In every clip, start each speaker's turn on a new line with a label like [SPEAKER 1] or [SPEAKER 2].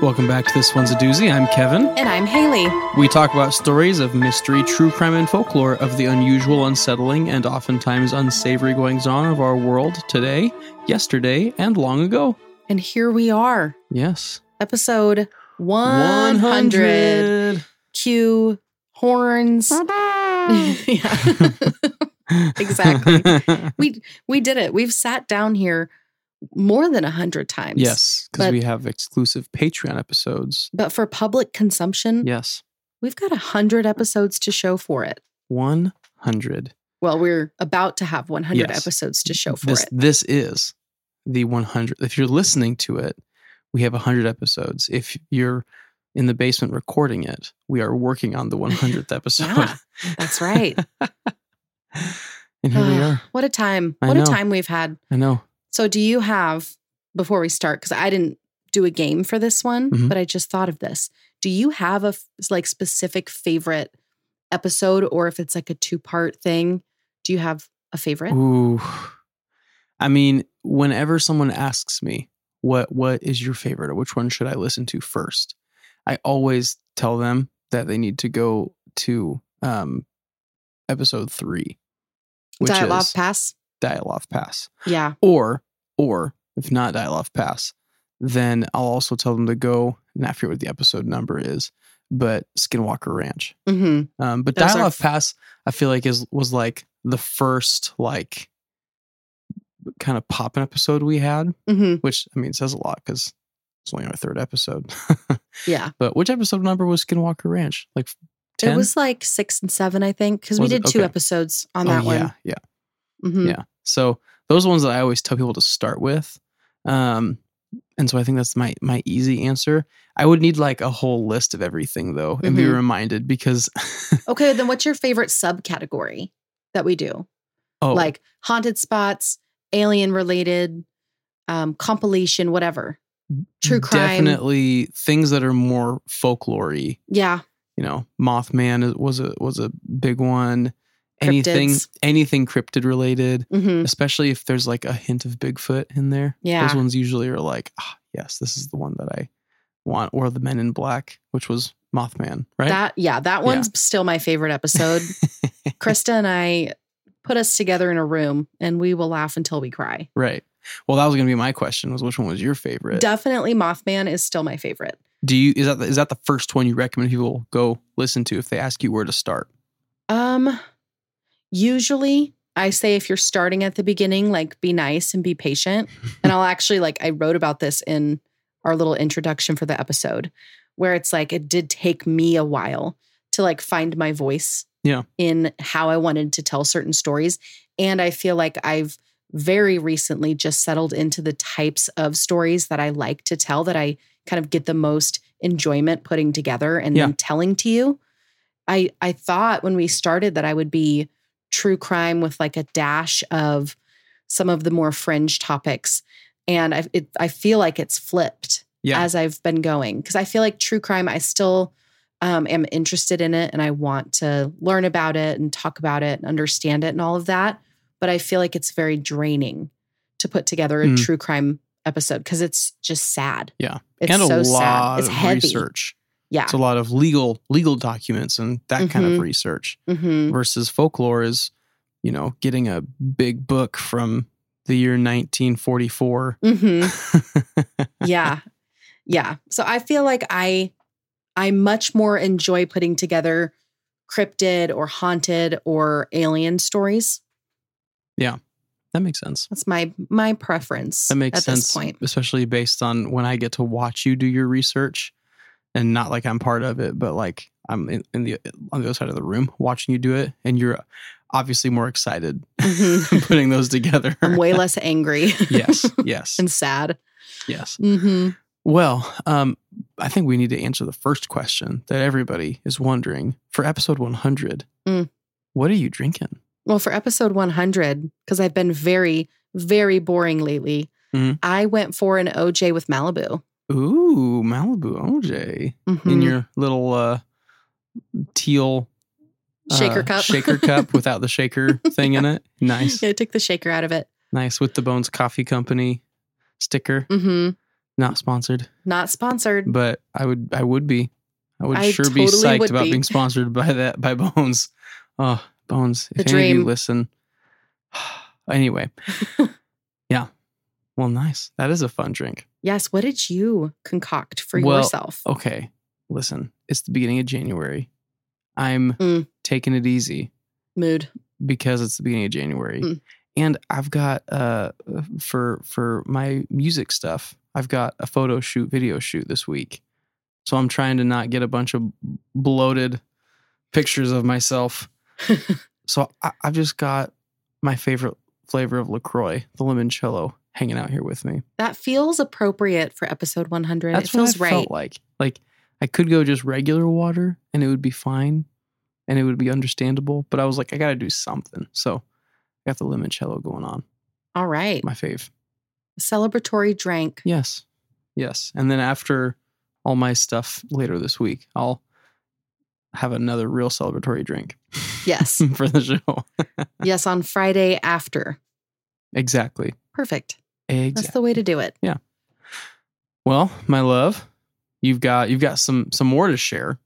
[SPEAKER 1] Welcome back to This One's a Doozy. I'm Kevin.
[SPEAKER 2] And I'm Haley.
[SPEAKER 1] We talk about stories of mystery, true crime, and folklore of the unusual, unsettling, and oftentimes unsavory goings on of our world today, yesterday, and long ago.
[SPEAKER 2] And here we are.
[SPEAKER 1] Yes.
[SPEAKER 2] Episode 100.
[SPEAKER 1] 100.
[SPEAKER 2] Cue horns. yeah. exactly. We we did it. We've sat down here more than a hundred times.
[SPEAKER 1] yes, because we have exclusive Patreon episodes.
[SPEAKER 2] But for public consumption,
[SPEAKER 1] Yes.
[SPEAKER 2] we've got a hundred episodes to show for it.
[SPEAKER 1] 100.
[SPEAKER 2] Well, we're about to have 100
[SPEAKER 1] Yes.
[SPEAKER 2] episodes to show for
[SPEAKER 1] this,
[SPEAKER 2] it.
[SPEAKER 1] This is the 100. If you're listening to it, we have 100 episodes. If you're in the basement recording it, we are working on the 100th episode.
[SPEAKER 2] Yeah, That's right.
[SPEAKER 1] and here we ah, are.
[SPEAKER 2] What a time.
[SPEAKER 1] I
[SPEAKER 2] What a time we've had.
[SPEAKER 1] I know.
[SPEAKER 2] So, do you have, before we start, because I didn't do a game for this one,
[SPEAKER 1] Mhm.
[SPEAKER 2] but I just thought of this. Do you have a like specific favorite episode, or if it's like a two part thing, do you have a favorite?
[SPEAKER 1] Ooh. I mean, whenever someone asks me, what what is your favorite or which one should I listen to first? I always tell them that they need to go to um episode 3, which
[SPEAKER 2] Dyatlov
[SPEAKER 1] is
[SPEAKER 2] Pass?
[SPEAKER 1] Dyatlov Pass.
[SPEAKER 2] Yeah.
[SPEAKER 1] Or or if not Dyatlov Pass, then I'll also tell them to go, and I forget what the episode number is, but Skinwalker Ranch.
[SPEAKER 2] hmm
[SPEAKER 1] Um, but
[SPEAKER 2] Those are
[SPEAKER 1] Dyatlov
[SPEAKER 2] f-
[SPEAKER 1] Pass, I feel like is was like the first like kind of poppin' episode we had,
[SPEAKER 2] hmm
[SPEAKER 1] which I mean says a lot because it's only our third episode.
[SPEAKER 2] Yeah.
[SPEAKER 1] but which episode number was Skinwalker Ranch? Like ten?
[SPEAKER 2] It was like six and seven, I think, because we did two episodes on
[SPEAKER 1] oh,
[SPEAKER 2] that
[SPEAKER 1] yeah,
[SPEAKER 2] one.
[SPEAKER 1] yeah,
[SPEAKER 2] Mhm.
[SPEAKER 1] yeah. So those are ones that I always tell people to start with. Um, and so I think that's my my easy answer. I would need like a whole list of everything though, and be
[SPEAKER 2] Mhm.
[SPEAKER 1] reminded because
[SPEAKER 2] Okay. Then what's your favorite subcategory that we do?
[SPEAKER 1] oh,
[SPEAKER 2] Like haunted spots, alien related, um, compilation, whatever. True crime.
[SPEAKER 1] definitely things that are more folklory
[SPEAKER 2] Yeah.
[SPEAKER 1] you know, Mothman was a was a big one. Anything
[SPEAKER 2] Cryptids.
[SPEAKER 1] anything cryptid related,
[SPEAKER 2] hmm
[SPEAKER 1] especially if there's like a hint of Bigfoot in there.
[SPEAKER 2] Yeah.
[SPEAKER 1] Those ones usually are like, ah, yes, this is the one that I want. Or the Men in Black, which was Mothman, right?
[SPEAKER 2] That yeah, that one's still my favorite episode. Krista and I put us together in a room and we will laugh until we cry.
[SPEAKER 1] right. Well, that was gonna be my question. Was which one was your favorite?
[SPEAKER 2] Definitely Mothman is still my favorite.
[SPEAKER 1] Do you is that the, is that the first one you recommend people go listen to if they ask you where to start?
[SPEAKER 2] Um usually I say if you're starting at the beginning, like be nice and be patient. and I'll actually like I wrote about this in our little introduction for the episode where it's like it did take me a while to like find my voice
[SPEAKER 1] Yeah.
[SPEAKER 2] in how I wanted to tell certain stories and I feel like I've very recently just settled into the types of stories that I like to tell that I kind of get the most enjoyment putting together and
[SPEAKER 1] Yeah.
[SPEAKER 2] then telling to you. I I thought when we started that I would be true crime with like a dash of some of the more fringe topics. and I it, I feel like it's flipped
[SPEAKER 1] Yeah.
[SPEAKER 2] as I've been going because I feel like true crime. I still um, am interested in it and I want to learn about it and talk about it and understand it and all of that. But I feel like it's very draining to put together a
[SPEAKER 1] Mm.
[SPEAKER 2] true crime episode because it's just sad.
[SPEAKER 1] Yeah.
[SPEAKER 2] it's
[SPEAKER 1] and a
[SPEAKER 2] so
[SPEAKER 1] lot
[SPEAKER 2] sad. It's
[SPEAKER 1] of
[SPEAKER 2] heavy.
[SPEAKER 1] research.
[SPEAKER 2] Yeah.
[SPEAKER 1] It's a lot of legal legal documents and that kind of
[SPEAKER 2] Mhm.
[SPEAKER 1] research
[SPEAKER 2] hmm
[SPEAKER 1] versus folklore is, you know, getting a big book from the year 1944.
[SPEAKER 2] hmm yeah yeah so i feel like i i much more enjoy putting together cryptid or haunted or alien stories Yeah.
[SPEAKER 1] that makes sense.
[SPEAKER 2] that's my my preference
[SPEAKER 1] That makes
[SPEAKER 2] at
[SPEAKER 1] sense,
[SPEAKER 2] this point
[SPEAKER 1] especially based on when I get to watch you do your research, and not like I'm part of it, but like I'm in, in the on the other side of the room watching you do it, and you're obviously more excited
[SPEAKER 2] Mhm.
[SPEAKER 1] putting those together.
[SPEAKER 2] i'm way less angry
[SPEAKER 1] yes, yes,
[SPEAKER 2] and sad
[SPEAKER 1] yes.
[SPEAKER 2] hmm
[SPEAKER 1] Well, um, I think we need to answer the first question that everybody is wondering for episode 100.
[SPEAKER 2] Mm.
[SPEAKER 1] What are you drinking?
[SPEAKER 2] well for episode 100 because i've been very very boring lately
[SPEAKER 1] Mhm.
[SPEAKER 2] i went for an oj with malibu
[SPEAKER 1] Ooh, Malibu OJ in
[SPEAKER 2] Mhm.
[SPEAKER 1] your little uh, teal
[SPEAKER 2] shaker
[SPEAKER 1] uh,
[SPEAKER 2] cup
[SPEAKER 1] shaker cup without the shaker thing in it. Nice,
[SPEAKER 2] yeah, i took the shaker out of it
[SPEAKER 1] nice with the Bones Coffee Company sticker.
[SPEAKER 2] Mm-hmm.
[SPEAKER 1] Not sponsored,
[SPEAKER 2] not sponsored
[SPEAKER 1] but I would I would be. I would
[SPEAKER 2] I
[SPEAKER 1] sure be psyched about
[SPEAKER 2] be.
[SPEAKER 1] being sponsored by that by Bones. Oh, Bones,
[SPEAKER 2] The
[SPEAKER 1] if any of you listen. anyway, yeah. Well, nice. That is a fun drink.
[SPEAKER 2] Yes. What did you concoct for
[SPEAKER 1] Well,
[SPEAKER 2] yourself?
[SPEAKER 1] Okay, listen. It's the beginning of January. I'm
[SPEAKER 2] Mm.
[SPEAKER 1] taking it easy.
[SPEAKER 2] Mood.
[SPEAKER 1] because it's the beginning of January.
[SPEAKER 2] Mm.
[SPEAKER 1] And I've got uh for for my music stuff, I've got a photo shoot, video shoot this week. So I'm trying to not get a bunch of bloated pictures of myself. so I, I've just got my favorite flavor of LaCroix, the limoncello, hanging out here with me.
[SPEAKER 2] That feels appropriate for episode 100.
[SPEAKER 1] That's
[SPEAKER 2] it feels
[SPEAKER 1] what I
[SPEAKER 2] right.
[SPEAKER 1] felt like. Like I could go just regular water and it would be fine and it would be understandable. But I was like, I gotta do something. So I got the limoncello going on.
[SPEAKER 2] All right.
[SPEAKER 1] My fave.
[SPEAKER 2] Celebratory drink.
[SPEAKER 1] Yes. Yes. And then after all my stuff later this week, I'll have another real celebratory drink
[SPEAKER 2] Yes.
[SPEAKER 1] for the show.
[SPEAKER 2] yes. On Friday after.
[SPEAKER 1] Exactly.
[SPEAKER 2] Perfect. That's the way to do it. Yeah.
[SPEAKER 1] Well, my love, you've got you've got some some more to share,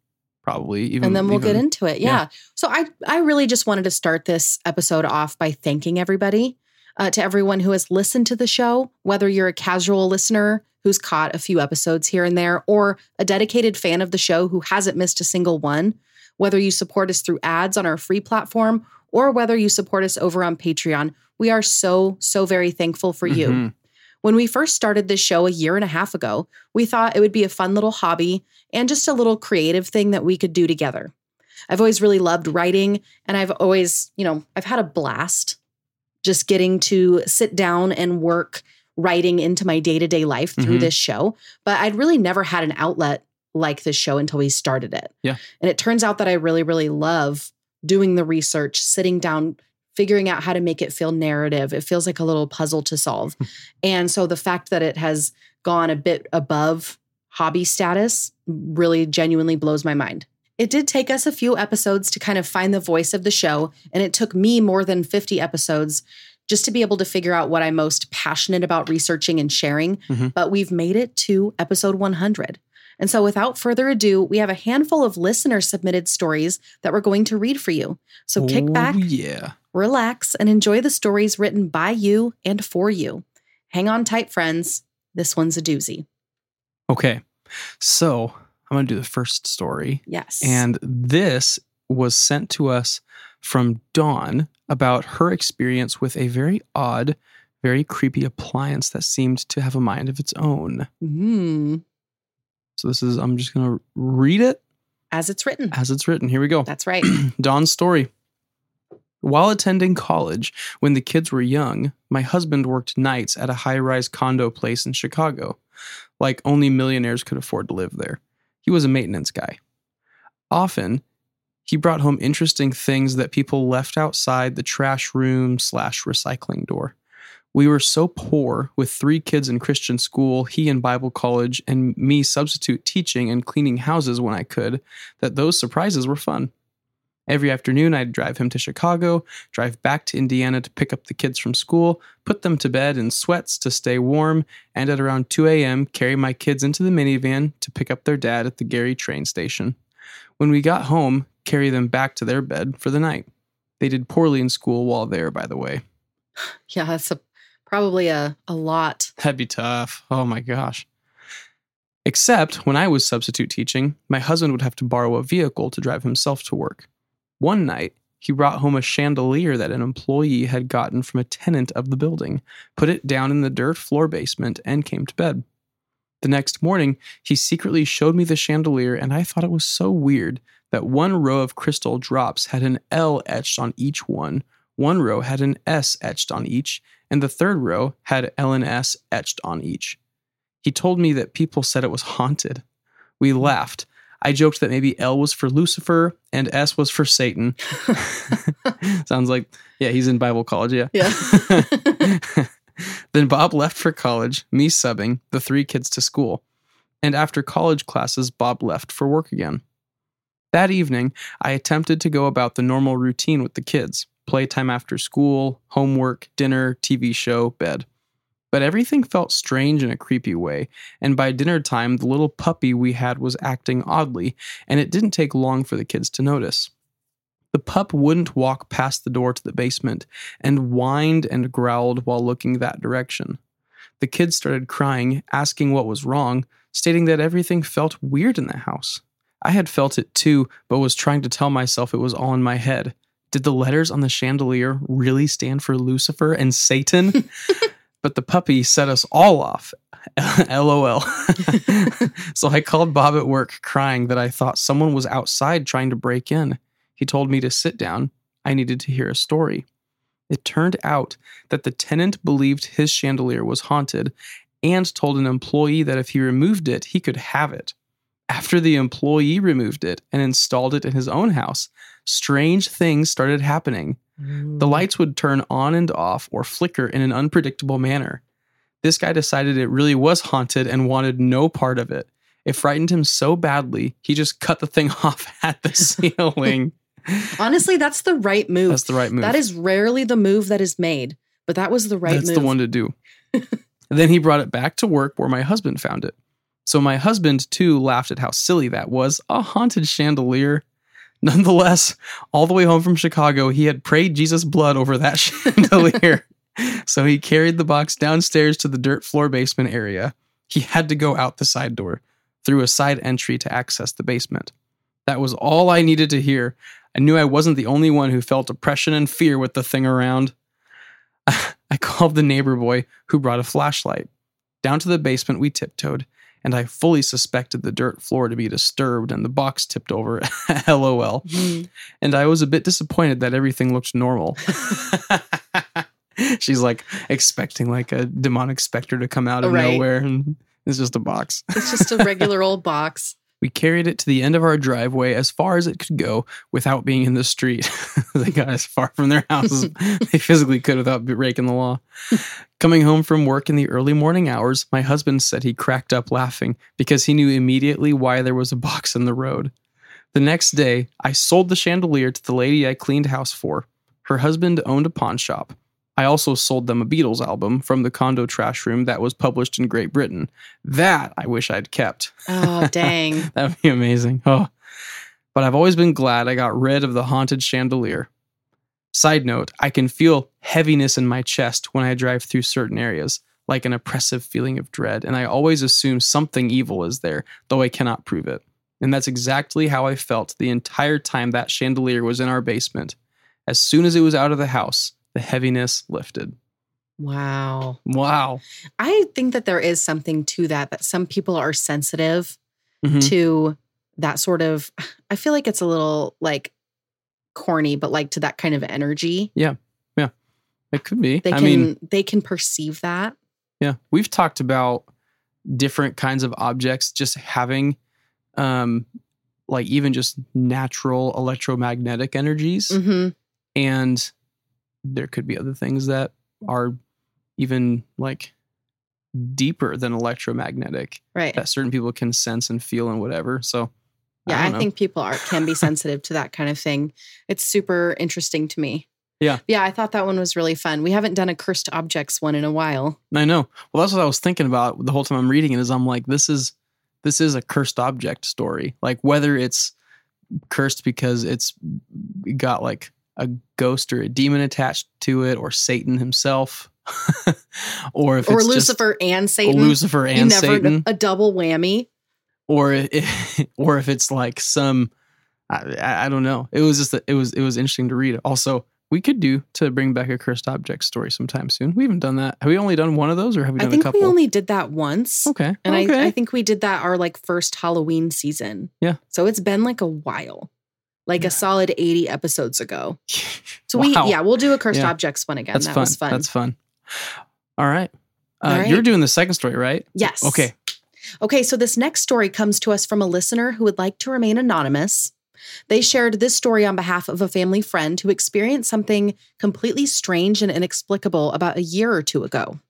[SPEAKER 1] probably. Even
[SPEAKER 2] and then we'll get into it. Yeah.
[SPEAKER 1] yeah.
[SPEAKER 2] So I I really just wanted to start this episode off by thanking everybody, uh, to everyone who has listened to the show, whether you're a casual listener who's caught a few episodes here and there, or a dedicated fan of the show who hasn't missed a single one. Whether you support us through ads on our free platform or whether you support us over on Patreon, we are so so very thankful for you.
[SPEAKER 1] Mhm.
[SPEAKER 2] When we first started this show a year and a half ago, we thought it would be a fun little hobby and just a little creative thing that we could do together. I've always really loved writing, and I've always, you know, I've had a blast just getting to sit down and work writing into my day to day life through
[SPEAKER 1] Mhm.
[SPEAKER 2] this show. But I'd really never had an outlet like this show until we started it.
[SPEAKER 1] Yeah.
[SPEAKER 2] And it turns out that I really, really love doing the research, sitting down, figuring out how to make it feel narrative. It feels like a little puzzle to solve. and so the fact that it has gone a bit above hobby status really genuinely blows my mind. It did take us a few episodes to kind of find the voice of the show, and it took me more than 50 episodes just to be able to figure out what I'm most passionate about researching and sharing.
[SPEAKER 1] Mhm.
[SPEAKER 2] But we've made it to episode 100. And so, without further ado, we have a handful of listener submitted stories that we're going to read for you. So, kick
[SPEAKER 1] Oh,
[SPEAKER 2] back,
[SPEAKER 1] Yeah.
[SPEAKER 2] relax, and enjoy the stories written by you and for you. Hang on tight, friends. This one's a doozy.
[SPEAKER 1] Okay. So I'm gonna do the first story.
[SPEAKER 2] Yes.
[SPEAKER 1] And this was sent to us from Dawn about her experience with a very odd, very creepy appliance that seemed to have a mind of its own.
[SPEAKER 2] Mm,
[SPEAKER 1] So this is, I'm just going to read it
[SPEAKER 2] as it's written.
[SPEAKER 1] as it's written. Here we go.
[SPEAKER 2] That's right.
[SPEAKER 1] Dawn's story. While attending college, when the kids were young, my husband worked nights at a high rise condo place in Chicago. Like only millionaires could afford to live there. He was a maintenance guy. Often, he brought home interesting things that people left outside the trash room slash recycling door. We were so poor with three kids in Christian school, he in Bible college, and me substitute teaching and cleaning houses when I could, that those surprises were fun. Every afternoon, I'd drive him to Chicago, drive back to Indiana to pick up the kids from school, put them to bed in sweats to stay warm, and at around 2 a.m., carry my kids into the minivan to pick up their dad at the Gary train station. When we got home, carry them back to their bed for the night. They did poorly in school while there, by the way.
[SPEAKER 2] Yeah, that's a, probably a, a lot.
[SPEAKER 1] That'd be tough. Oh my gosh. Except when I was substitute teaching, my husband would have to borrow a vehicle to drive himself to work. One night, he brought home a chandelier that an employee had gotten from a tenant of the building, put it down in the dirt floor basement, and came to bed. The next morning, he secretly showed me the chandelier, and I thought it was so weird that one row of crystal drops had an L etched on each one, one row had an S etched on each, and the third row had L and S etched on each. He told me that people said it was haunted. We laughed. I joked that maybe L was for Lucifer and S was for Satan. Sounds like, yeah, he's in Bible college, yeah.
[SPEAKER 2] Yeah.
[SPEAKER 1] then Bob left for college, me subbing, the three kids to school. And after college classes, Bob left for work again. That evening, I attempted to go about the normal routine with the kids playtime after school, homework, dinner, TV show, bed. But everything felt strange in a creepy way, and by dinner time, the little puppy we had was acting oddly, and it didn't take long for the kids to notice. The pup wouldn't walk past the door to the basement and whined and growled while looking that direction. The kids started crying, asking what was wrong, stating that everything felt weird in the house. I had felt it too, but was trying to tell myself it was all in my head. Did the letters on the chandelier really stand for Lucifer and Satan? but the puppy set us all off. LOL. so I called Bob at work crying that I thought someone was outside trying to break in. He told me to sit down. I needed to hear a story. It turned out that the tenant believed his chandelier was haunted and told an employee that if he removed it, he could have it. After the employee removed it and installed it in his own house, strange things started happening. The lights would turn on and off or flicker in an unpredictable manner. This guy decided it really was haunted and wanted no part of it. It frightened him so badly, he just cut the thing off at the ceiling.
[SPEAKER 2] Honestly, that's the right move.
[SPEAKER 1] That's the right move.
[SPEAKER 2] That is rarely the move that is made, but that was the right
[SPEAKER 1] That's
[SPEAKER 2] move.
[SPEAKER 1] the one to do. then he brought it back to work where my husband found it. So my husband too laughed at how silly that was a haunted chandelier. Nonetheless, all the way home from Chicago, he had prayed Jesus' blood over that chandelier. so he carried the box downstairs to the dirt floor basement area. He had to go out the side door, through a side entry to access the basement. That was all I needed to hear. I knew I wasn't the only one who felt oppression and fear with the thing around. I called the neighbor boy who brought a flashlight. Down to the basement we tiptoed, and I fully suspected the dirt floor to be disturbed and the box tipped over. LOL.
[SPEAKER 2] Mhm.
[SPEAKER 1] And I was a bit disappointed that everything looked normal. She's like expecting like a demonic specter to come out of
[SPEAKER 2] Right.
[SPEAKER 1] nowhere, and it's just a box.
[SPEAKER 2] It's just a regular old box.
[SPEAKER 1] We carried it to the end of our driveway as far as it could go without being in the street. they got as far from their houses they physically could without breaking the law. Coming home from work in the early morning hours, my husband said he cracked up laughing because he knew immediately why there was a box in the road. The next day, I sold the chandelier to the lady I cleaned house for. Her husband owned a pawn shop. I also sold them a Beatles album from the condo trash room that was published in Great Britain. That I wish I'd kept.
[SPEAKER 2] Oh, dang.
[SPEAKER 1] That'd be amazing. Oh. But I've always been glad I got rid of the haunted chandelier. Side note, I can feel heaviness in my chest when I drive through certain areas, like an oppressive feeling of dread, and I always assume something evil is there, though I cannot prove it. And that's exactly how I felt the entire time that chandelier was in our basement. As soon as it was out of the house, the heaviness lifted.
[SPEAKER 2] Wow.
[SPEAKER 1] Wow.
[SPEAKER 2] I think that there is something to that, that some people are sensitive
[SPEAKER 1] Mhm.
[SPEAKER 2] to that sort of, I feel like it's a little like corny, but like to that kind of energy. Yeah. Yeah.
[SPEAKER 1] It could be.
[SPEAKER 2] They
[SPEAKER 1] I
[SPEAKER 2] can,
[SPEAKER 1] mean,
[SPEAKER 2] they can perceive that.
[SPEAKER 1] Yeah, we've talked about different kinds of objects just having, um, like even just natural electromagnetic energies,
[SPEAKER 2] hmm
[SPEAKER 1] and there could be other things that are even like deeper than electromagnetic
[SPEAKER 2] Right.
[SPEAKER 1] that certain people can sense and feel and whatever. So
[SPEAKER 2] Yeah, I,
[SPEAKER 1] don't
[SPEAKER 2] think people are can be sensitive to that kind of thing. It's super interesting to me.
[SPEAKER 1] Yeah.
[SPEAKER 2] Yeah, I thought that one was really fun. We haven't done a cursed objects one in a while.
[SPEAKER 1] I know. Well, that's what I was thinking about the whole time I'm reading it. Is I'm like, this is this is a cursed object story. Like whether it's cursed because it's got like a ghost or a demon attached to it, or Satan himself, or if
[SPEAKER 2] or
[SPEAKER 1] it's
[SPEAKER 2] Lucifer and Satan.
[SPEAKER 1] Lucifer and
[SPEAKER 2] never
[SPEAKER 1] Satan,
[SPEAKER 2] a double whammy.
[SPEAKER 1] or if, or if it's like some I, I don't know. It was just it was it was interesting to read. Also, we could do to bring back a cursed object story sometime soon. We haven't done that. Have we only done one of those, or have we
[SPEAKER 2] I think
[SPEAKER 1] a couple?
[SPEAKER 2] we only did that once.
[SPEAKER 1] okay,
[SPEAKER 2] And
[SPEAKER 1] okay.
[SPEAKER 2] I, I think we did that our like first Halloween season.
[SPEAKER 1] Yeah.
[SPEAKER 2] So it's been like a while. Like
[SPEAKER 1] Yeah.
[SPEAKER 2] a solid 80 episodes ago. So
[SPEAKER 1] Wow.
[SPEAKER 2] we yeah, we'll do a cursed
[SPEAKER 1] Yeah.
[SPEAKER 2] objects one again.
[SPEAKER 1] That's
[SPEAKER 2] that
[SPEAKER 1] fun.
[SPEAKER 2] was fun.
[SPEAKER 1] That's fun. All right. Uh,
[SPEAKER 2] All right.
[SPEAKER 1] You're doing the second story, right?
[SPEAKER 2] yes.
[SPEAKER 1] Okay.
[SPEAKER 2] Okay, so this next story comes to us from a listener who would like to remain anonymous. They shared this story on behalf of a family friend who experienced something completely strange and inexplicable about a year or two ago.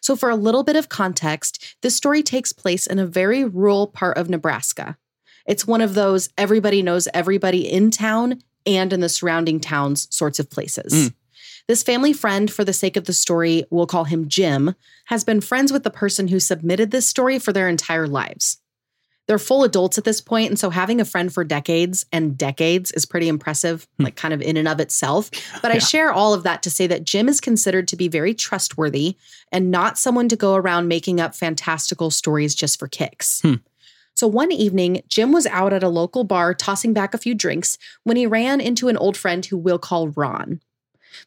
[SPEAKER 2] So, for a little bit of context, this story takes place in a very rural part of Nebraska. It's one of those everybody knows everybody in town and in the surrounding towns sorts of places.
[SPEAKER 1] Mm.
[SPEAKER 2] This family friend, for the sake of the story, we'll call him Jim, has been friends with the person who submitted this story for their entire lives. They're full adults at this point, and so having a friend for decades and decades is pretty impressive,
[SPEAKER 1] Hmm.
[SPEAKER 2] like kind of in and of itself. But I share all of that to say that Jim is considered to be very trustworthy and not someone to go around making up fantastical stories just for kicks.
[SPEAKER 1] Hmm.
[SPEAKER 2] So one evening, Jim was out at a local bar tossing back a few drinks when he ran into an old friend who we'll call Ron.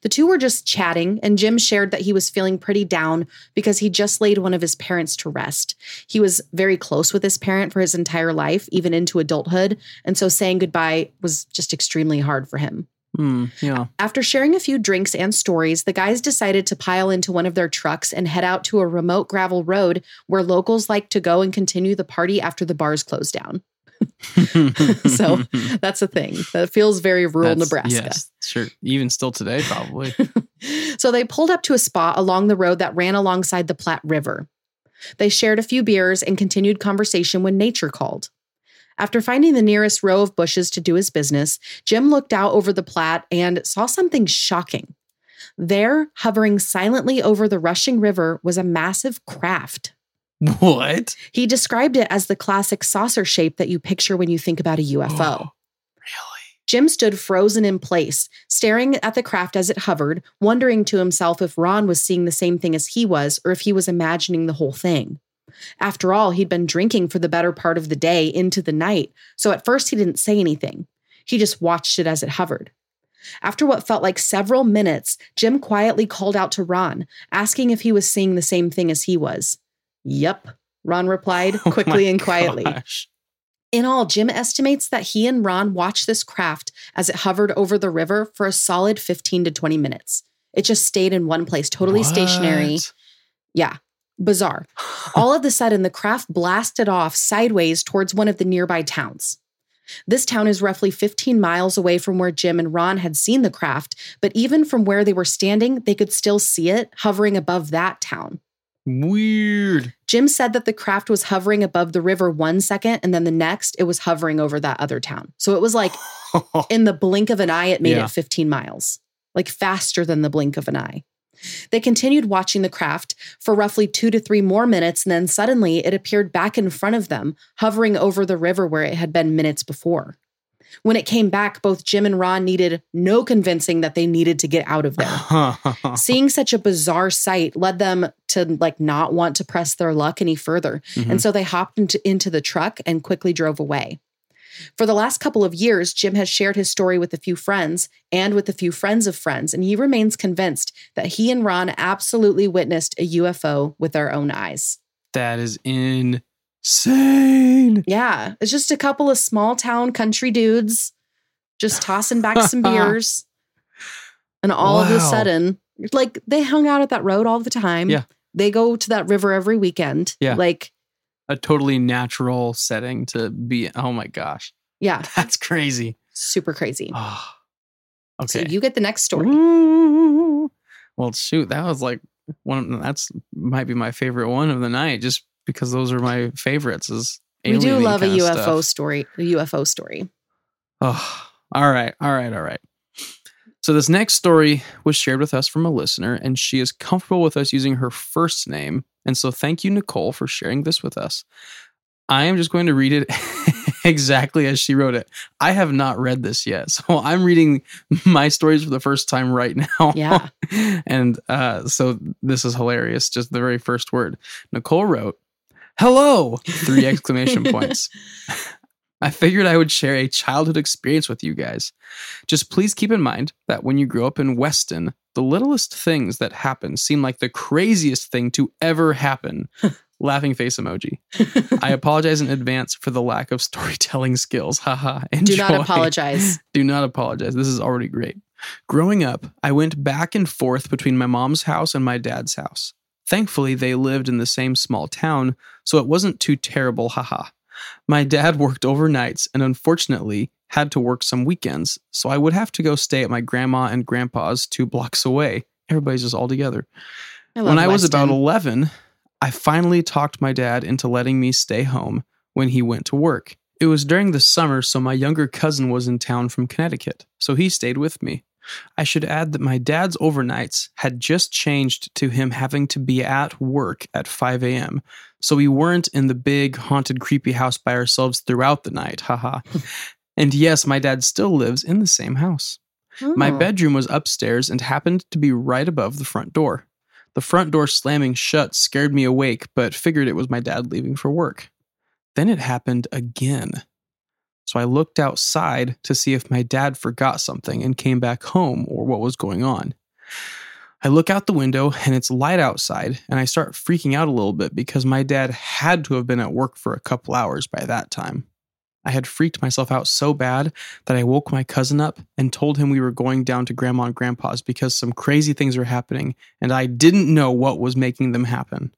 [SPEAKER 2] The two were just chatting, and Jim shared that he was feeling pretty down because he just laid one of his parents to rest. He was very close with his parent for his entire life, even into adulthood, and so saying goodbye was just extremely hard for him.
[SPEAKER 1] Hmm. Yeah.
[SPEAKER 2] After sharing a few drinks and stories, the guys decided to pile into one of their trucks and head out to a remote gravel road where locals like to go and continue the party after the bars close down. So, That's a thing. That feels very rural
[SPEAKER 1] That's-
[SPEAKER 2] Nebraska.
[SPEAKER 1] Yes, sure. Even still today, probably.
[SPEAKER 2] so they pulled up to a spot along the road that ran alongside the Platte River. They shared a few beers and continued conversation when nature called. After finding the nearest row of bushes to do his business, Jim looked out over the Platte and saw something shocking. There, hovering silently over the rushing river, was a massive craft.
[SPEAKER 1] what?
[SPEAKER 2] He described it as the classic saucer shape that you picture when you think about a UFO.
[SPEAKER 1] really?
[SPEAKER 2] Jim stood frozen in place, staring at the craft as it hovered, wondering to himself if Ron was seeing the same thing as he was or if he was imagining the whole thing. After all, he'd been drinking for the better part of the day into the night, so at first he didn't say anything. He just watched it as it hovered. After what felt like several minutes, Jim quietly called out to Ron, asking if he was seeing the same thing as he was. Yep, Ron replied
[SPEAKER 1] Oh
[SPEAKER 2] quickly
[SPEAKER 1] my
[SPEAKER 2] and quietly.
[SPEAKER 1] gosh.
[SPEAKER 2] In all, Jim estimates that he and Ron watched this craft as it hovered over the river for a solid 15 to 20 minutes. It just stayed in one place, totally stationary. Yeah, bizarre. All of a sudden, the craft blasted off sideways towards one of the nearby towns. This town is roughly 15 miles away from where Jim and Ron had seen the craft, but even from where they were standing, they could still see it hovering above that town.
[SPEAKER 1] Weird.
[SPEAKER 2] Jim said that the craft was hovering above the river one second, and then the next, it was hovering over that other town. So it was like in the blink of an eye, it made
[SPEAKER 1] Yeah.
[SPEAKER 2] it 15 miles, like faster than the blink of an eye. They continued watching the craft for roughly two to three more minutes, and then suddenly it appeared back in front of them, hovering over the river where it had been minutes before. When it came back, both Jim and Ron needed no convincing that they needed to get out of there. Seeing such a bizarre sight led them to like not want to press their luck any further.
[SPEAKER 1] Mhm.
[SPEAKER 2] And so they hopped into, into the truck and quickly drove away. For the last couple of years, Jim has shared his story with a few friends and with a few friends of friends, and he remains convinced that he and Ron absolutely witnessed a UFO with their own eyes.
[SPEAKER 1] that is insane.
[SPEAKER 2] Yeah, it's just a couple of small town country dudes just tossing back some beers. And all of a sudden, like they hung out at that road all the time.
[SPEAKER 1] Yeah.
[SPEAKER 2] They go to that river every weekend.
[SPEAKER 1] Yeah.
[SPEAKER 2] Like,
[SPEAKER 1] A totally natural setting to be. Oh my gosh.
[SPEAKER 2] yeah,
[SPEAKER 1] That's crazy.
[SPEAKER 2] super crazy.
[SPEAKER 1] Oh,
[SPEAKER 2] So
[SPEAKER 1] okay.
[SPEAKER 2] you get the next story.
[SPEAKER 1] Ooh. Well, shoot, that was like one. That's might be my favorite one of the night, just because those are my favorites. Is
[SPEAKER 2] We do love a UFO
[SPEAKER 1] stuff.
[SPEAKER 2] story. A UFO story.
[SPEAKER 1] Oh, all right, all right, all right. So this next story was shared with us from a listener, and she is comfortable with us using her first name. And so thank you, Nicole, for sharing this with us. I am just going to read it exactly as she wrote it. I have not read this yet, so I'm reading my stories for the first time right now.
[SPEAKER 2] Yeah.
[SPEAKER 1] and uh, so this is hilarious. Just the very first word. Nicole wrote, "Hello!" Three exclamation points. I figured I would share a childhood experience with you guys. Just please keep in mind that when you grow up in Weston, the littlest things that happen seem like the craziest thing to ever happen. Laughing face emoji. I apologize in advance for the lack of storytelling skills. Haha.
[SPEAKER 2] Do not apologize.
[SPEAKER 1] Do not apologize. This is already great. Growing up, I went back and forth between my mom's house and my dad's house. Thankfully, they lived in the same small town, so it wasn't too terrible, haha. My dad worked overnights and unfortunately had to work some weekends, so I would have to go stay at my grandma and grandpa's two blocks away. Everybody's just all together.
[SPEAKER 2] I
[SPEAKER 1] When I was about 11, I finally talked my dad into letting me stay home when he went to work. It was during the summer, so my younger cousin was in town from Connecticut, so he stayed with me. I should add that my dad's overnights had just changed to him having to be at work at 5 a.m., so we weren't in the big, haunted, creepy house by ourselves throughout the night, haha. and yes, my dad still lives in the same house. My
[SPEAKER 2] Oh.
[SPEAKER 1] bedroom was upstairs and happened to be right above the front door. The front door slamming shut scared me awake, but figured it was my dad leaving for work. Then it happened again. So I looked outside to see if my dad forgot something and came back home or what was going on. I look out the window and it's light outside, and I start freaking out a little bit because my dad had to have been at work for a couple hours by that time. I had freaked myself out so bad that I woke my cousin up and told him we were going down to grandma and grandpa's because some crazy things were happening and I didn't know what was making them happen.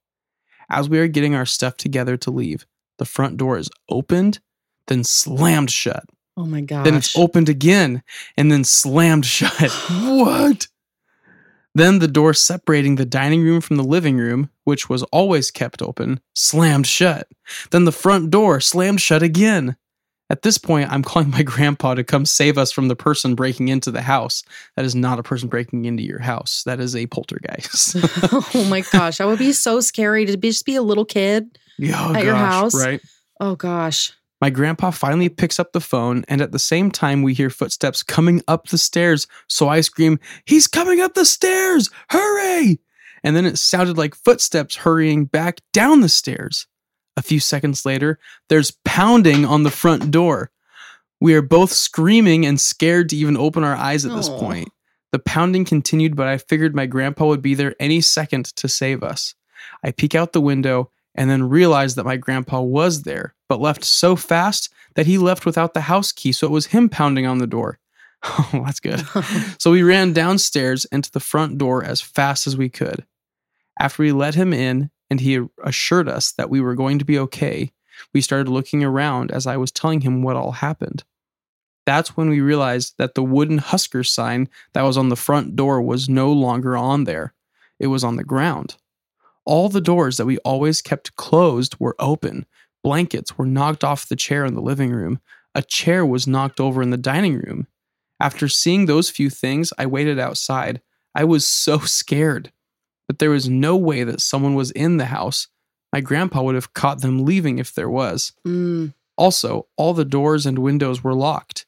[SPEAKER 1] As we are getting our stuff together to leave, the front door is opened, then slammed shut.
[SPEAKER 2] Oh my gosh.
[SPEAKER 1] Then it's opened again and then slammed shut. what? Then the door separating the dining room from the living room, which was always kept open, slammed shut. Then the front door slammed shut again. At this point, I'm calling my grandpa to come save us from the person breaking into the house. That is not a person breaking into your house. That is a poltergeist.
[SPEAKER 2] oh my gosh. That would be so scary to be, just be a little kid.
[SPEAKER 1] Oh,
[SPEAKER 2] At your house?
[SPEAKER 1] right?
[SPEAKER 2] Oh gosh.
[SPEAKER 1] My grandpa finally picks up the phone, and at the same time, we hear footsteps coming up the stairs. So I scream, He's coming up the stairs! Hurry! And then it sounded like footsteps hurrying back down the stairs. A few seconds later, there's pounding on the front door. We are both screaming and scared to even open our eyes at this
[SPEAKER 2] Aw.
[SPEAKER 1] point. The pounding continued, but I figured my grandpa would be there any second to save us. I peek out the window and then realized that my grandpa was there, but left so fast that he left without the house key, so it was him pounding on the door. Oh, that's good. so we ran downstairs and to the front door as fast as we could. After we let him in and he assured us that we were going to be okay, we started looking around as I was telling him what all happened. That's when we realized that the wooden Husker sign that was on the front door was no longer on there. It was on the ground. All the doors that we always kept closed were open. Blankets were knocked off the chair in the living room. A chair was knocked over in the dining room. After seeing those few things, I waited outside. I was so scared. But there was no way that someone was in the house. My grandpa would have caught them leaving if there was.
[SPEAKER 2] Mm.
[SPEAKER 1] Also, all the doors and windows were locked.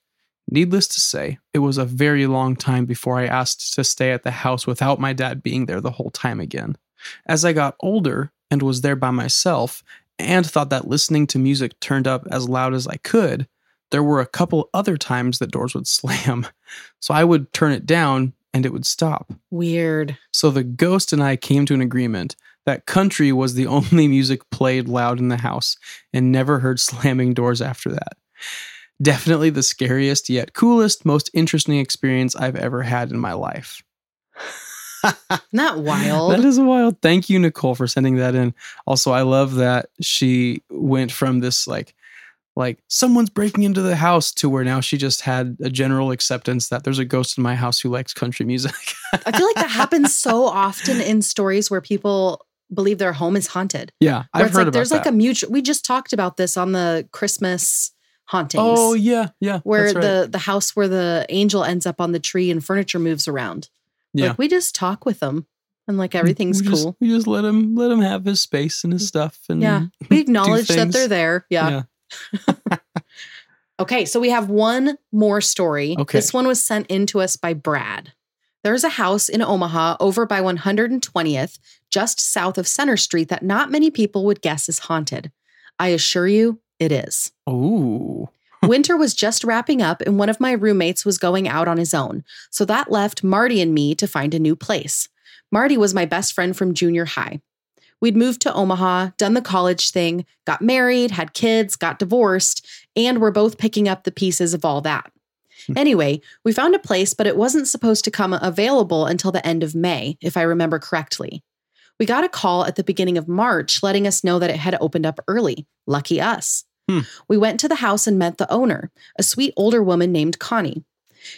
[SPEAKER 1] Needless to say, it was a very long time before I asked to stay at the house without my dad being there the whole time again. As I got older and was there by myself and thought that listening to music turned up as loud as I could, there were a couple other times that doors would slam. So I would turn it down and it would stop.
[SPEAKER 2] Weird.
[SPEAKER 1] So the ghost and I came to an agreement that country was the only music played loud in the house and never heard slamming doors after that. Definitely the scariest yet coolest, most interesting experience I've ever had in my life.
[SPEAKER 2] Not wild.
[SPEAKER 1] That is wild. Thank you, Nicole, for sending that in. Also, I love that she went from this like like someone's breaking into the house to where now she just had a general acceptance that there's a ghost in my house who likes country music.
[SPEAKER 2] I feel like that happens so often in stories where people believe their home is haunted.
[SPEAKER 1] yeah, I've
[SPEAKER 2] it's
[SPEAKER 1] heard
[SPEAKER 2] like
[SPEAKER 1] about
[SPEAKER 2] there's
[SPEAKER 1] that.
[SPEAKER 2] like a mutual we just talked about this on the Christmas hauntings.
[SPEAKER 1] oh yeah, yeah.
[SPEAKER 2] where
[SPEAKER 1] right.
[SPEAKER 2] the the house where the angel ends up on the tree and furniture moves around.
[SPEAKER 1] Yeah.
[SPEAKER 2] Like we just talk with them and like everything's
[SPEAKER 1] we just-
[SPEAKER 2] cool.
[SPEAKER 1] we just let him let him have his space and his mm. stuff and
[SPEAKER 2] Yeah. We acknowledge that they're there. Yeah. Okay, so we have one more story.
[SPEAKER 1] Okay.
[SPEAKER 2] This one was sent in to us by Brad. There's a house in Omaha over by 120th, just south of Center Street, that not many people would guess is haunted. I assure you, it is.
[SPEAKER 1] Ooh.
[SPEAKER 2] Winter was just wrapping up, and one of my roommates was going out on his own. So that left Marty and me to find a new place. Marty was my best friend from junior high. We'd moved to Omaha, done the college thing, got married, had kids, got divorced, and we're both picking up the pieces of all that. Hmm. Anyway, we found a place, but it wasn't supposed to come available until the end of May, if I remember correctly. We got a call at the beginning of March letting us know that it had opened up early. Lucky us. We went to the house and met the owner, a sweet older woman named Connie.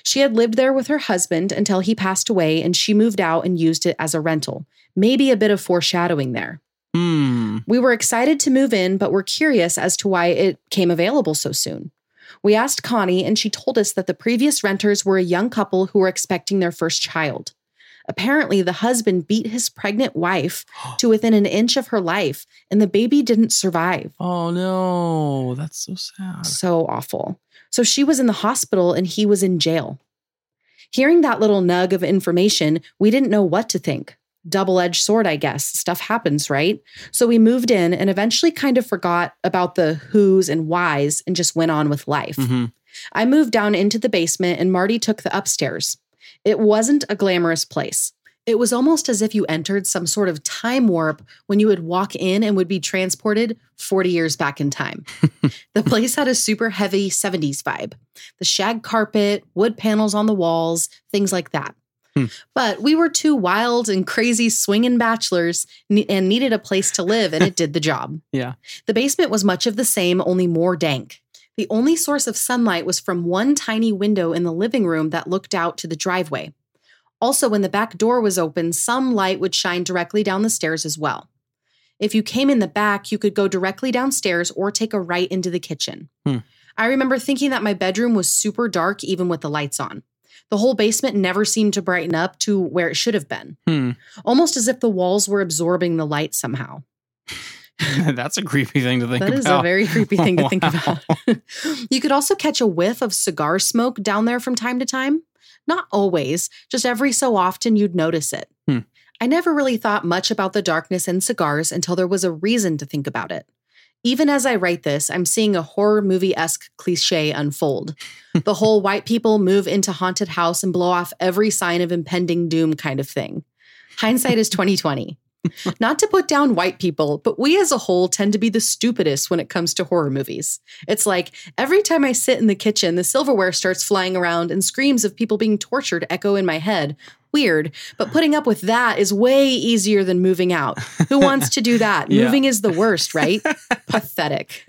[SPEAKER 2] She had lived there with her husband until he passed away, and she moved out and used it as a rental. Maybe a bit of foreshadowing there.
[SPEAKER 1] Hmm.
[SPEAKER 2] We were excited to move in, but were curious as to why it came available so soon. We asked Connie, and she told us that the previous renters were a young couple who were expecting their first child. Apparently, the husband beat his pregnant wife to within an inch of her life, and the baby didn't survive.
[SPEAKER 1] Oh no, that's so sad.
[SPEAKER 2] So awful. So she was in the hospital and he was in jail. Hearing that little nug of information, we didn't know what to think. Double edged sword, I guess. Stuff happens, right? So we moved in and eventually kind of forgot about the who's and whys and just went on with life.
[SPEAKER 1] Mhm.
[SPEAKER 2] I moved down into the basement and Marty took the upstairs. It wasn't a glamorous place. It was almost as if you entered some sort of time warp when you would walk in and would be transported 40 years back in time. the place had a super heavy 70s vibe the shag carpet, wood panels on the walls, things like that.
[SPEAKER 1] Hmm.
[SPEAKER 2] But we were two wild and crazy swinging bachelors and needed a place to live, and it did the job.
[SPEAKER 1] Yeah.
[SPEAKER 2] The basement was much of the same, only more dank. The only source of sunlight was from one tiny window in the living room that looked out to the driveway. Also, when the back door was open, some light would shine directly down the stairs as well. If you came in the back, you could go directly downstairs or take a right into the kitchen.
[SPEAKER 1] Hmm.
[SPEAKER 2] I remember thinking that my bedroom was super dark even with the lights on. The whole basement never seemed to brighten up to where it should have been,
[SPEAKER 1] Hmm.
[SPEAKER 2] almost as if the walls were absorbing the light somehow.
[SPEAKER 1] that's a creepy thing to think
[SPEAKER 2] That
[SPEAKER 1] about.
[SPEAKER 2] is a very creepy thing to think about. you could also catch a whiff of cigar smoke down there from time to time. Not always, just every so often you'd notice it.
[SPEAKER 1] Hmm.
[SPEAKER 2] I never really thought much about the darkness and cigars until there was a reason to think about it. Even as I write this, I'm seeing a horror movie esque cliche unfold. the whole white people move into haunted house and blow off every sign of impending doom kind of thing. Hindsight is 2020. Not to put down white people, but we as a whole tend to be the stupidest when it comes to horror movies. It's like every time I sit in the kitchen, the silverware starts flying around and screams of people being tortured echo in my head. Weird, but putting up with that is way easier than moving out. Who wants to do that?
[SPEAKER 1] Yeah.
[SPEAKER 2] Moving is the worst, right? Pathetic.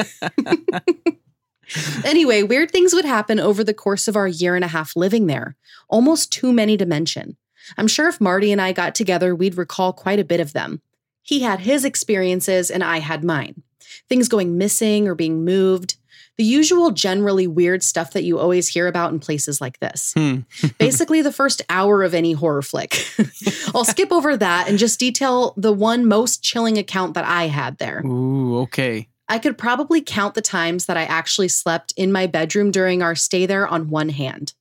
[SPEAKER 2] anyway, weird things would happen over the course of our year and a half living there, almost too many to mention. I'm sure if Marty and I got together, we'd recall quite a bit of them. He had his experiences and I had mine. Things going missing or being moved. The usual generally weird stuff that you always hear about in places like this.
[SPEAKER 1] Hmm.
[SPEAKER 2] Basically, the first hour of any horror flick. I'll skip over that and just detail the one most chilling account that I had there.
[SPEAKER 1] Ooh, okay.
[SPEAKER 2] I could probably count the times that I actually slept in my bedroom during our stay there on one hand.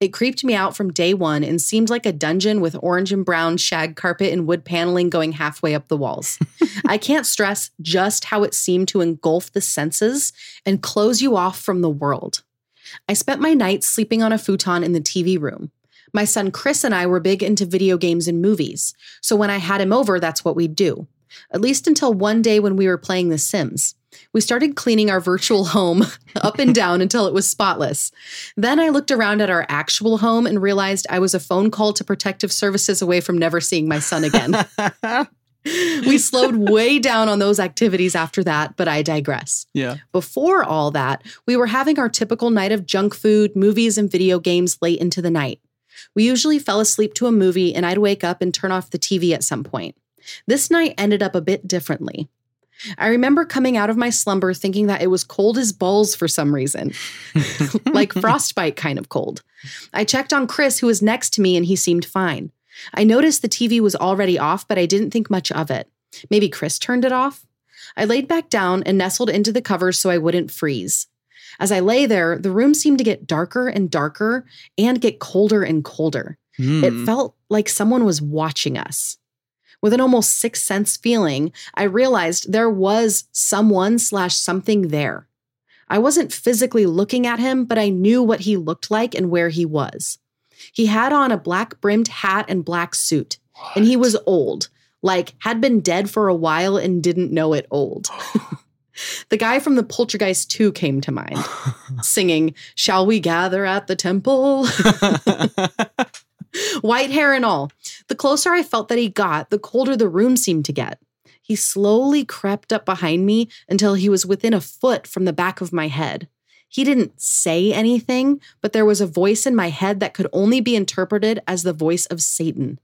[SPEAKER 2] It creeped me out from day one and seemed like a dungeon with orange and brown shag carpet and wood paneling going halfway up the walls. I can't stress just how it seemed to engulf the senses and close you off from the world. I spent my nights sleeping on a futon in the TV room. My son Chris and I were big into video games and movies, so when I had him over, that's what we'd do. At least until one day when we were playing The Sims. We started cleaning our virtual home up and down until it was spotless. Then I looked around at our actual home and realized I was a phone call to protective services away from never seeing my son again. we slowed way down on those activities after that, but I digress.
[SPEAKER 1] Yeah.
[SPEAKER 2] Before all that, we were having our typical night of junk food, movies, and video games late into the night. We usually fell asleep to a movie, and I'd wake up and turn off the TV at some point. This night ended up a bit differently. I remember coming out of my slumber thinking that it was cold as balls for some reason, like frostbite kind of cold. I checked on Chris, who was next to me, and he seemed fine. I noticed the TV was already off, but I didn't think much of it. Maybe Chris turned it off? I laid back down and nestled into the covers so I wouldn't freeze. As I lay there, the room seemed to get darker and darker and get colder and colder.
[SPEAKER 1] Hmm.
[SPEAKER 2] It felt like someone was watching us. With an almost sixth sense feeling, I realized there was someone slash something there. I wasn't physically looking at him, but I knew what he looked like and where he was. He had on a black brimmed hat and black suit, and he was old, like had been dead for a while and didn't know it old. the guy from the Poltergeist 2 came to mind, singing, Shall we gather at the temple? White hair and all. The closer I felt that he got, the colder the room seemed to get. He slowly crept up behind me until he was within a foot from the back of my head. He didn't say anything, but there was a voice in my head that could only be interpreted as the voice of Satan.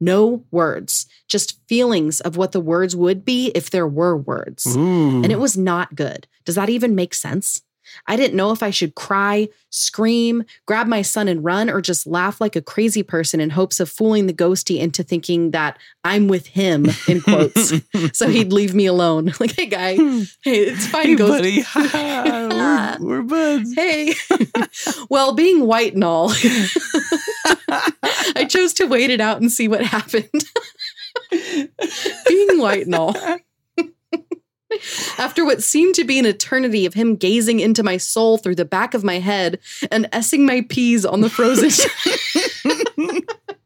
[SPEAKER 2] No words, just feelings of what the words would be if there were words.
[SPEAKER 1] Ooh.
[SPEAKER 2] And it was not good. Does that even make sense? I didn't know if I should cry, scream, grab my son and run, or just laugh like a crazy person in hopes of fooling the ghosty into thinking that I'm with him, in quotes, so he'd leave me alone. Like, hey, guy, hey, it's fine,
[SPEAKER 1] Hey, buddy. we're, we're buds.
[SPEAKER 2] Hey, well, being white and all, I chose to wait it out and see what happened. being white and all. After what seemed to be an eternity of him gazing into my soul through the back of my head and essing my peas on the frozen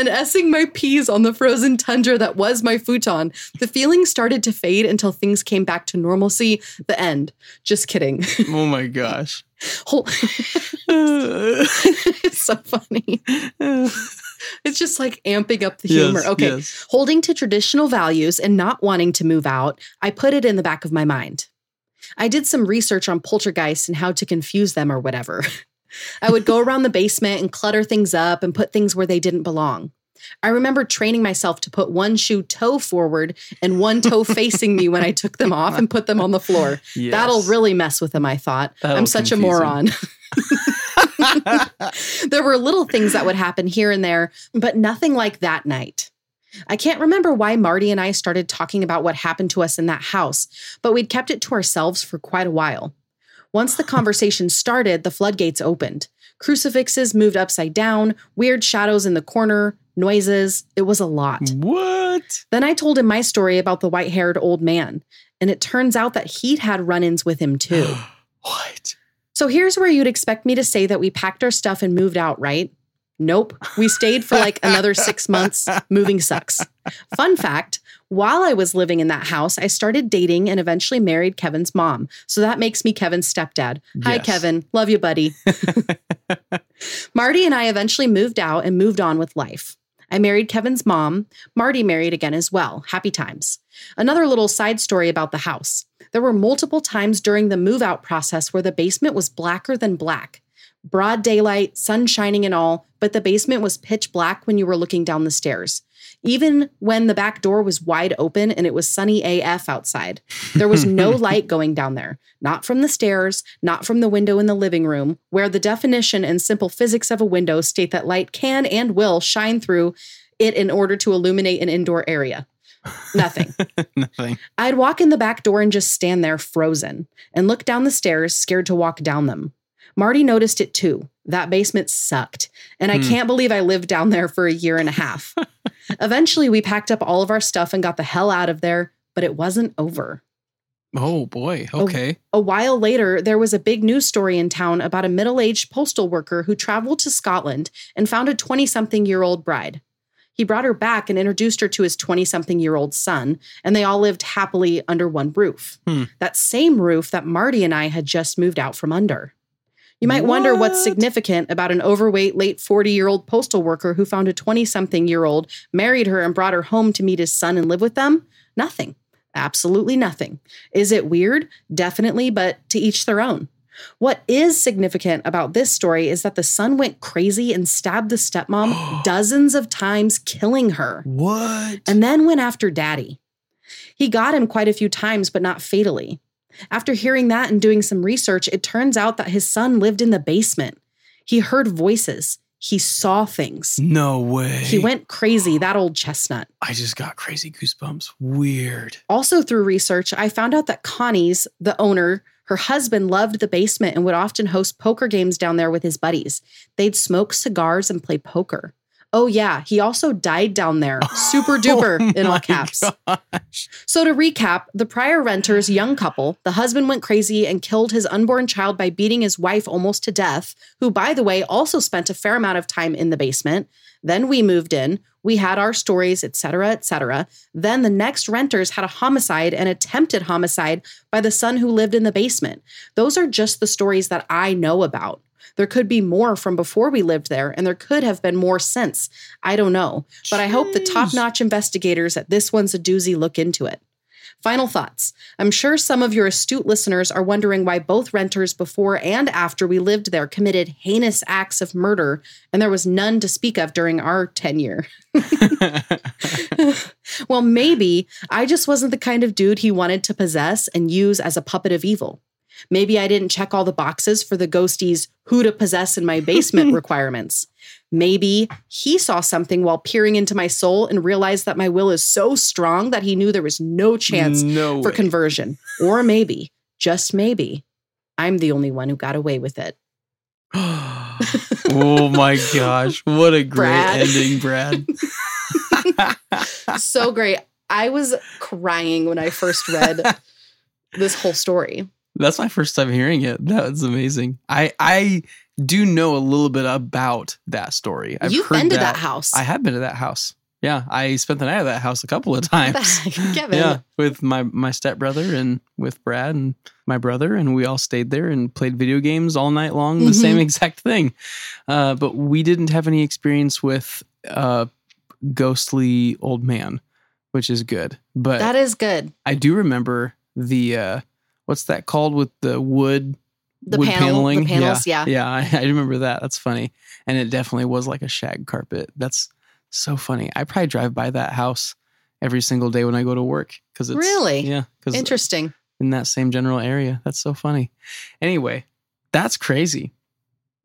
[SPEAKER 2] and essing my peas on the frozen tundra that was my futon, the feeling started to fade until things came back to normalcy. The end. Just kidding.
[SPEAKER 1] Oh my gosh.
[SPEAKER 2] It's so funny. It's just like amping up the humor.
[SPEAKER 1] Yes,
[SPEAKER 2] okay.
[SPEAKER 1] yes.
[SPEAKER 2] Holding to traditional values and not wanting to move out, I put it in the back of my mind. I did some research on poltergeists and how to confuse them or whatever. I would go around the basement and clutter things up and put things where they didn't belong. I remember training myself to put one shoe toe forward and one toe facing me when I took them off and put them on the floor.
[SPEAKER 1] Yes.
[SPEAKER 2] That'll really mess with them, I thought.
[SPEAKER 1] That'll
[SPEAKER 2] I'm such
[SPEAKER 1] confuse
[SPEAKER 2] a moron. there were little things that would happen here and there, but nothing like that night. I can't remember why Marty and I started talking about what happened to us in that house, but we'd kept it to ourselves for quite a while. Once the conversation started, the floodgates opened. Crucifixes moved upside down, weird shadows in the corner, noises. It was a lot.
[SPEAKER 1] what?
[SPEAKER 2] Then I told him my story about the white haired old man, and it turns out that he'd had run ins with him too.
[SPEAKER 1] What?
[SPEAKER 2] So here's where you'd expect me to say that we packed our stuff and moved out, right? Nope. We stayed for like another six months. Moving sucks. Fun fact while I was living in that house, I started dating and eventually married Kevin's mom. So that makes me Kevin's stepdad. Hi,
[SPEAKER 1] Yes.
[SPEAKER 2] Kevin. Love you, buddy. Marty and I eventually moved out and moved on with life. I married Kevin's mom. Marty married again as well. Happy times. Another little side story about the house. There were multiple times during the move out process where the basement was blacker than black. Broad daylight, sun shining and all, but the basement was pitch black when you were looking down the stairs. Even when the back door was wide open and it was sunny AF outside, there was no light going down there. Not from the stairs, not from the window in the living room, where the definition and simple physics of a window state that light can and will shine through it in order to illuminate an indoor area. Nothing.
[SPEAKER 1] Nothing.
[SPEAKER 2] I'd walk in the back door and just stand there frozen and look down the stairs, scared to walk down them. Marty noticed it too. That basement sucked. And I
[SPEAKER 1] Hmm.
[SPEAKER 2] can't believe I lived down there for a year and a half. Eventually, we packed up all of our stuff and got the hell out of there, but it wasn't over.
[SPEAKER 1] Oh boy. Okay.
[SPEAKER 2] A while later, there was a big news story in town about a middle aged postal worker who traveled to Scotland and found a 20 something year old bride. He brought her back and introduced her to his 20 something year old son, and they all lived happily under one roof.
[SPEAKER 1] Hmm.
[SPEAKER 2] That same roof that Marty and I had just moved out from under. You might wonder what's significant about an overweight, late 40 year old postal worker who found a 20 something year old, married her, and brought her home to meet his son and live with them? Nothing. Absolutely nothing. Is it weird? Definitely, but to each their own. What is significant about this story is that the son went crazy and stabbed the stepmom dozens of times, killing her,
[SPEAKER 1] What?
[SPEAKER 2] and then went after daddy. He got him quite a few times, but not fatally. After hearing that and doing some research, it turns out that his son lived in the basement. He heard voices, he saw things.
[SPEAKER 1] no way.
[SPEAKER 2] He went crazy, that old chestnut.
[SPEAKER 1] I just got crazy goosebumps. Weird.
[SPEAKER 2] Also, through research, I found out that Connie's, the owner, her husband loved the basement and would often host poker games down there with his buddies. They'd smoke cigars and play poker. Oh, yeah, he also died down there. Oh Super duper
[SPEAKER 1] Oh
[SPEAKER 2] in all caps.
[SPEAKER 1] gosh.
[SPEAKER 2] So, to recap, the prior renter's young couple, the husband went crazy and killed his unborn child by beating his wife almost to death, who, by the way, also spent a fair amount of time in the basement. Then we moved in, we had our stories, etc., etc. Then the next renters had a homicide and attempted homicide by the son who lived in the basement. Those are just the stories that I know about. There could be more from before we lived there, and there could have been more since. I don't know. But I hope the top notch investigators at This One's a Doozy look into it. Final thoughts. I'm sure some of your astute listeners are wondering why both renters before and after we lived there committed heinous acts of murder, and there was none to speak of during our tenure. well, maybe I just wasn't the kind of dude he wanted to possess and use as a puppet of evil. Maybe I didn't check all the boxes for the ghosties who to possess in my basement requirements. Maybe he saw something while peering into my soul and realized that my will is so strong that he knew there was no chance
[SPEAKER 1] no
[SPEAKER 2] for conversion. Or maybe, just maybe, I'm the only one who got away with it.
[SPEAKER 1] oh my gosh. What a great
[SPEAKER 2] Brad.
[SPEAKER 1] ending, Brad.
[SPEAKER 2] so great. I was crying when I first read this whole story.
[SPEAKER 1] That's my first time hearing it. That was amazing. I I do know a little bit about that story. I've
[SPEAKER 2] You've been to that house.
[SPEAKER 1] I have been to that house. Yeah, I spent the night at that house a couple of times.
[SPEAKER 2] Kevin.
[SPEAKER 1] Yeah, with my my stepbrother and with Brad and my brother, and we all stayed there and played video games all night long. The
[SPEAKER 2] Mhm.
[SPEAKER 1] same exact thing, uh, but we didn't have any experience with a ghostly old man, which is good. But
[SPEAKER 2] That is good.
[SPEAKER 1] I do remember the uh, what's that called with the wood
[SPEAKER 2] The
[SPEAKER 1] wood
[SPEAKER 2] panel,
[SPEAKER 1] paneling?
[SPEAKER 2] the panels, yeah.
[SPEAKER 1] yeah. I, I remember that. That's funny, and it definitely was like a shag carpet. That's so funny. I probably drive by that house every single day when I go to work because it's
[SPEAKER 2] Really?
[SPEAKER 1] yeah because
[SPEAKER 2] Interesting.
[SPEAKER 1] in that same general area. That's so funny. Anyway, that's crazy.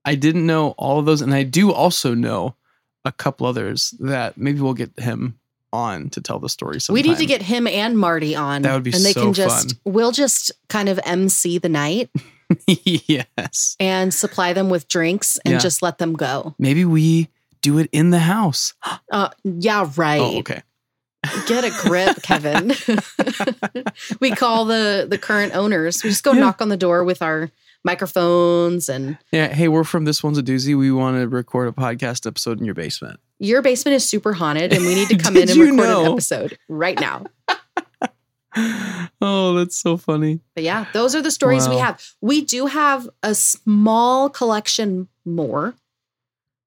[SPEAKER 1] I didn't know all of those, and I do also know a couple others that maybe we'll get him on to tell the story. Sometime.
[SPEAKER 2] We need to get him and Marty on.
[SPEAKER 1] That would be
[SPEAKER 2] and they
[SPEAKER 1] so
[SPEAKER 2] can just we'll just kind of MC the night
[SPEAKER 1] yes.
[SPEAKER 2] and supply them with drinks and
[SPEAKER 1] Yeah.
[SPEAKER 2] just let them go.
[SPEAKER 1] Maybe we do it in the house.
[SPEAKER 2] Uh yeah, right.
[SPEAKER 1] Oh, okay.
[SPEAKER 2] Get a grip, Kevin. we call the the current owners. We just go
[SPEAKER 1] Yeah.
[SPEAKER 2] knock on the door with our microphones and
[SPEAKER 1] Yeah. Hey, we're from this one's a doozy. We want to record a podcast episode in your basement.
[SPEAKER 2] your basement is super haunted and we need to come in and record an episode right now.
[SPEAKER 1] oh, that's so funny.
[SPEAKER 2] But yeah, those are the stories we have. We do have a small collection more,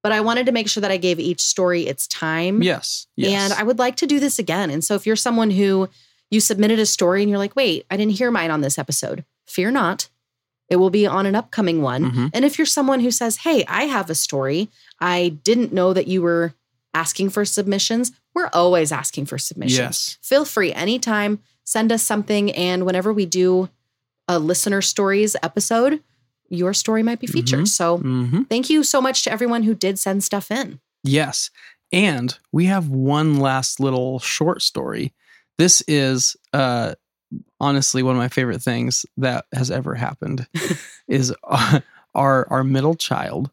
[SPEAKER 2] but I wanted to make sure that I gave each story its time.
[SPEAKER 1] Yes. Yes.
[SPEAKER 2] And I would like to do this again. And so if you're someone who you submitted a story and you're like, wait, I didn't hear mine on this episode, fear not. It will be on an upcoming one.
[SPEAKER 1] Mhm.
[SPEAKER 2] And if you're someone who says, hey, I have a story, I didn't know that you were asking for submissions, we're always asking for submissions.
[SPEAKER 1] Yes.
[SPEAKER 2] Feel free anytime, send us something. And whenever we do a listener stories episode, your story might be featured.
[SPEAKER 1] Mhm.
[SPEAKER 2] So
[SPEAKER 1] hmm
[SPEAKER 2] thank you so much to everyone who did send stuff in.
[SPEAKER 1] Yes. And we have one last little short story. This is uh honestly one of my favorite things that has ever happened is our our middle child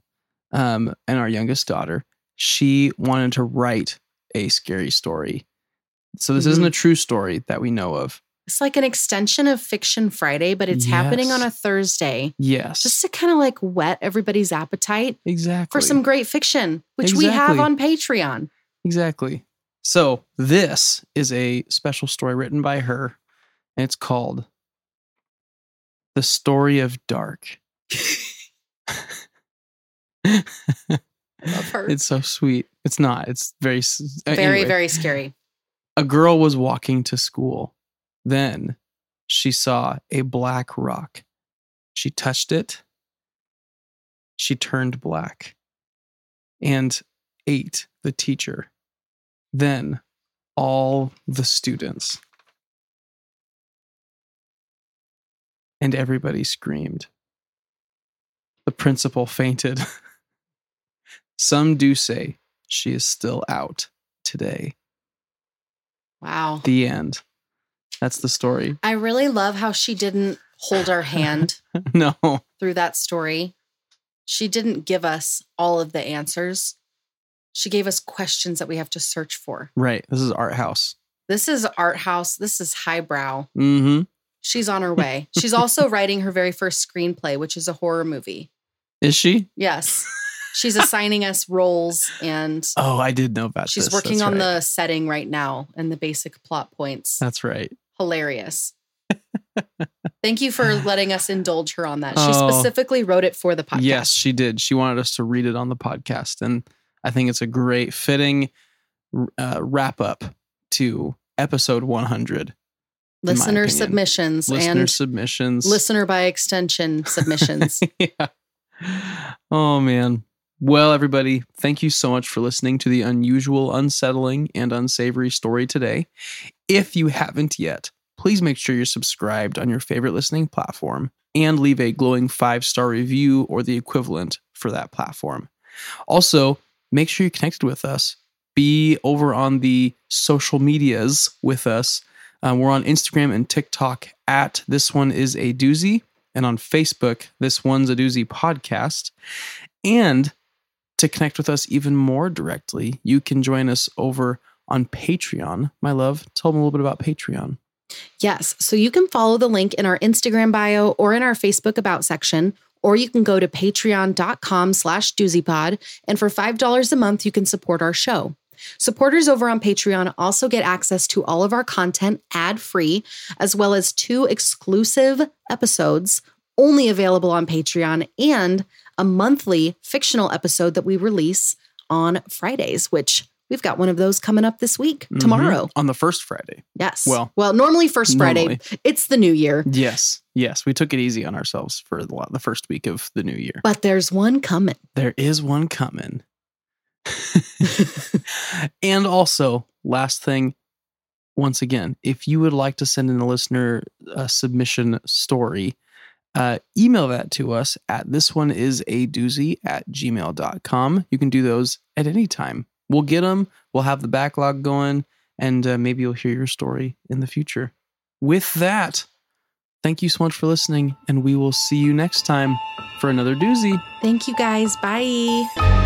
[SPEAKER 1] um and our youngest daughter. She wanted to write a scary story. So this isn't
[SPEAKER 2] Mhm.
[SPEAKER 1] a true story that we know of.
[SPEAKER 2] It's like an extension of Fiction Friday, but it's happening on a Thursday
[SPEAKER 1] Yes.
[SPEAKER 2] just to kind of like whet everybody's appetite
[SPEAKER 1] exactly.
[SPEAKER 2] for some great fiction, which we have on Patreon.
[SPEAKER 1] Exactly. So this is a special story written by her, and it's called "The Story of Dark."
[SPEAKER 2] part.
[SPEAKER 1] It's so sweet. It's not. It's very uh,
[SPEAKER 2] very,
[SPEAKER 1] anyway.
[SPEAKER 2] very scary.
[SPEAKER 1] A girl was walking to school. Then she saw a black rock. She touched it. She turned black and ate the teacher. Then all the students. And everybody screamed. The principal fainted. Some do say she is still out today.
[SPEAKER 2] Wow.
[SPEAKER 1] The end. That's the story.
[SPEAKER 2] I really love how she didn't hold our hand
[SPEAKER 1] no.
[SPEAKER 2] through that story. She didn't give us all of the answers. She gave us questions that we have to search for.
[SPEAKER 1] Right. This is art house.
[SPEAKER 2] This is art house. This is highbrow.
[SPEAKER 1] Mm-hmm.
[SPEAKER 2] She's on her way. She's also writing her very first screenplay, which is a horror movie.
[SPEAKER 1] Is she?
[SPEAKER 2] Yes. She's assigning us roles and
[SPEAKER 1] Oh, I did know about that.
[SPEAKER 2] she's
[SPEAKER 1] this.
[SPEAKER 2] working
[SPEAKER 1] That's
[SPEAKER 2] on
[SPEAKER 1] right.
[SPEAKER 2] the setting right now and the basic plot points.
[SPEAKER 1] That's right.
[SPEAKER 2] Hilarious. Thank you for letting us indulge her on that. She
[SPEAKER 1] Oh.
[SPEAKER 2] specifically wrote it for the podcast.
[SPEAKER 1] Yes, she did. She wanted us to read it on the podcast. And I think it's a great, fitting uh, wrap up to episode 100.
[SPEAKER 2] Listener submissions
[SPEAKER 1] Listener
[SPEAKER 2] and
[SPEAKER 1] submissions.
[SPEAKER 2] listener by extension submissions.
[SPEAKER 1] yeah. Oh, man. Well, everybody, thank you so much for listening to the unusual, unsettling, and unsavory story today. If you haven't yet, please make sure you're subscribed on your favorite listening platform and leave a glowing five star review or the equivalent for that platform. Also, make sure you're connected with us. Be over on the social medias with us. Uh, we're on Instagram and TikTok at This One Is a Doozy, and on Facebook, This One's a Doozy Podcast. And to connect with us even more directly, you can join us over on Patreon. My love, tell them a little bit about Patreon.
[SPEAKER 2] yes. So you can follow the link in our Instagram bio or in our Facebook about section, or you can go to patreon.com slash doozypod. And for $5 a month, you can support our show. Supporters over on Patreon also get access to all of our content ad free, as well as two exclusive episodes only available on Patreon and a monthly fictional episode that we release on Fridays, which we've got one of those coming up this week,
[SPEAKER 1] Mhm.
[SPEAKER 2] tomorrow.
[SPEAKER 1] On the first Friday.
[SPEAKER 2] Yes.
[SPEAKER 1] Well-
[SPEAKER 2] well, normally first Friday.
[SPEAKER 1] Normally.
[SPEAKER 2] It's the new year,
[SPEAKER 1] Yes. Yes. We took it easy on ourselves for the, the first week of the new year.
[SPEAKER 2] but there's one coming.
[SPEAKER 1] There is one coming. and also, last thing, once again, if you would like to send in a listener uh, submission story, uh, email that to us at this one is a doozy at gmail.com. You can do those at any time. We'll get them, we'll have the backlog going, and uh, maybe you'll hear your story in the future. With that, thank you so much for listening, and we will see you next time for another doozy.
[SPEAKER 2] Thank you guys. Bye.